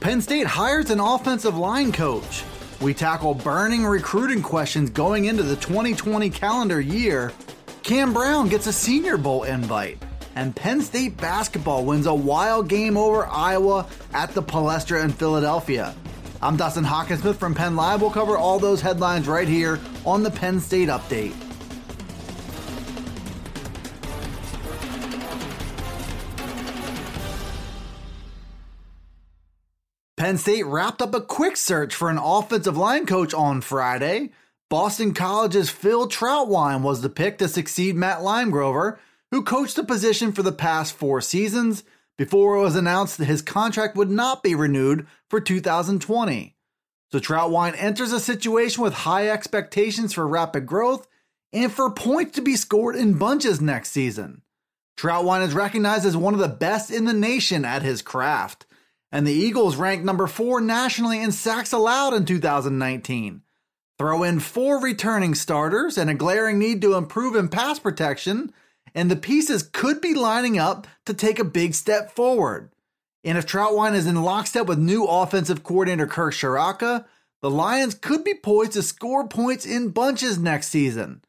Penn State hires an offensive line coach. We tackle burning recruiting questions going into the 2020 calendar year. Cam Brown gets a Senior Bowl invite. And Penn State basketball wins a wild game over Iowa at the Palestra in Philadelphia. I'm Dustin Hockensmith from Penn Live. We'll cover all those headlines right here on the Penn State Update. Penn State wrapped up a quick search for an offensive line coach on Friday. Boston College's Phil Trautwein was the pick to succeed Matt Limegrover, who coached the position for the past four seasons before it was announced that his contract would not be renewed for 2020. So Trautwein enters a situation with high expectations for rapid growth and for points to be scored in bunches next season. Trautwein is recognized as one of the best in the nation at his craft and the Eagles ranked number four nationally in sacks allowed in 2019. Throw in four returning starters and a glaring need to improve in pass protection, and the pieces could be lining up to take a big step forward. And if Trautwein is in lockstep with new offensive coordinator Kirk Ciarrocca, the Lions could be poised to score points in bunches next season.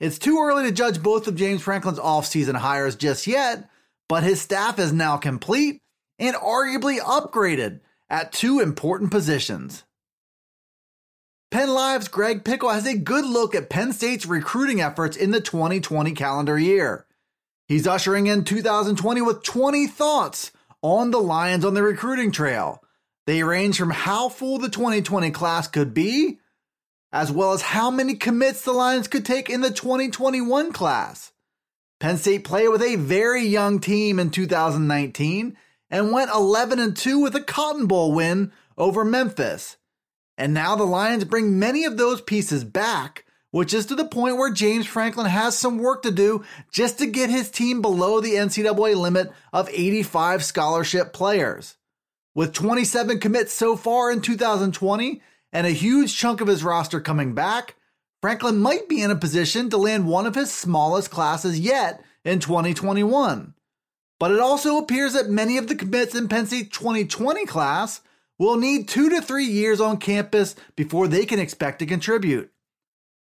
It's too early to judge both of James Franklin's offseason hires just yet, but his staff is now complete and arguably upgraded at two important positions. Penn Live's Greg Pickel has a good look at Penn State's recruiting efforts in the 2020 calendar year. He's ushering in 2020 with 20 thoughts on the Lions on the recruiting trail. They range from how full the 2020 class could be, as well as how many commits the Lions could take in the 2021 class. Penn State played with a very young team in 2019 and went 11 and 2 with a Cotton Bowl win over Memphis. And now the Lions bring many of those pieces back, which is to the point where James Franklin has some work to do just to get his team below the NCAA limit of 85 scholarship players. With 27 commits so far in 2020 and a huge chunk of his roster coming back, Franklin might be in a position to land one of his smallest classes yet in 2021. But it also appears that many of the commits in Penn State 2020 class will need two to three years on campus before they can expect to contribute.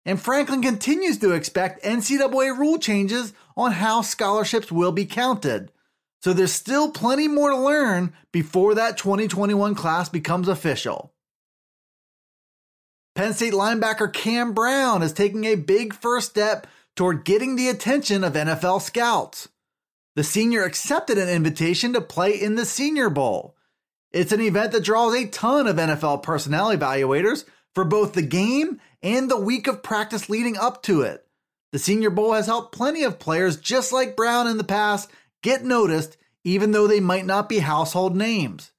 And Franklin continues to expect NCAA rule changes on how scholarships will be counted. So there's still plenty more to learn before that 2021 class becomes official. Penn State linebacker Cam Brown is taking a big first step toward getting the attention of NFL scouts the senior accepted an invitation to play in the Senior Bowl. It's an event that draws a ton of NFL personnel evaluators for both the game and the week of practice leading up to it. The Senior Bowl has helped plenty of players just like Brown in the past get noticed, even though they might not be household names.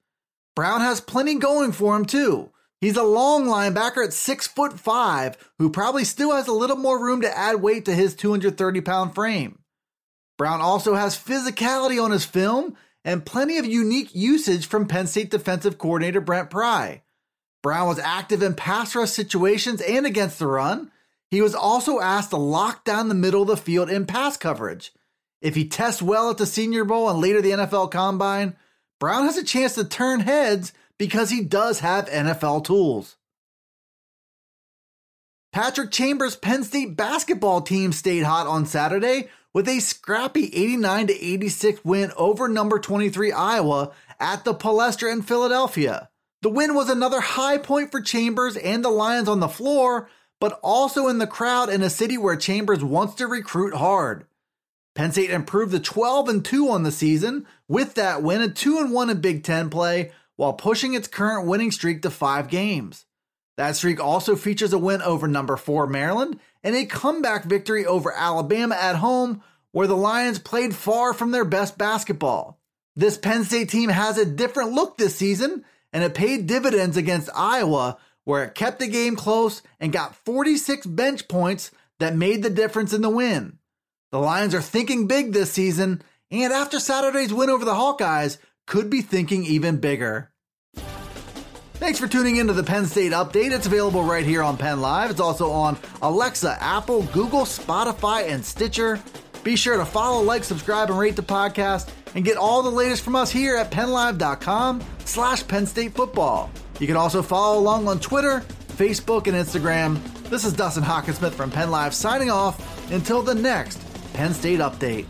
Brown has plenty going for him too. He's a long linebacker at six foot five, who probably still has a little more room to add weight to his 230 pound frame. Brown also has physicality on his film and plenty of unique usage from Penn State defensive coordinator Brent Pry. Brown was active in pass rush situations and against the run. He was also asked to lock down the middle of the field in pass coverage. If he tests well at the Senior Bowl and later the NFL Combine, Brown has a chance to turn heads because he does have NFL tools. Patrick Chambers' Penn State basketball team stayed hot on Saturday with a scrappy 89 to 86 win over number 23 Iowa at the Palestra in Philadelphia. The win was another high point for Chambers and the Lions on the floor, but also in the crowd in a city where Chambers wants to recruit hard. Penn State improved to 12 and 2 on the season with that win and 2 and 1 in Big 10 play while pushing its current winning streak to 5 games. That streak also features a win over number 4 Maryland and a comeback victory over Alabama at home, where the Lions played far from their best basketball. This Penn State team has a different look this season, and it paid dividends against Iowa, where it kept the game close and got 46 bench points that made the difference in the win. The Lions are thinking big this season, and after Saturday's win over the Hawkeyes, could be thinking even bigger. Thanks for tuning into the Penn State Update. It's available right here on Penn Live. It's also on Alexa, Apple, Google, Spotify, and Stitcher. Be sure to follow, like, subscribe, and rate the podcast, and get all the latest from us here at PennLive.com slash Penn State Football. You can also follow along on Twitter, Facebook, and Instagram. This is Dustin Hockensmith from Penn Live signing off until the next Penn State Update.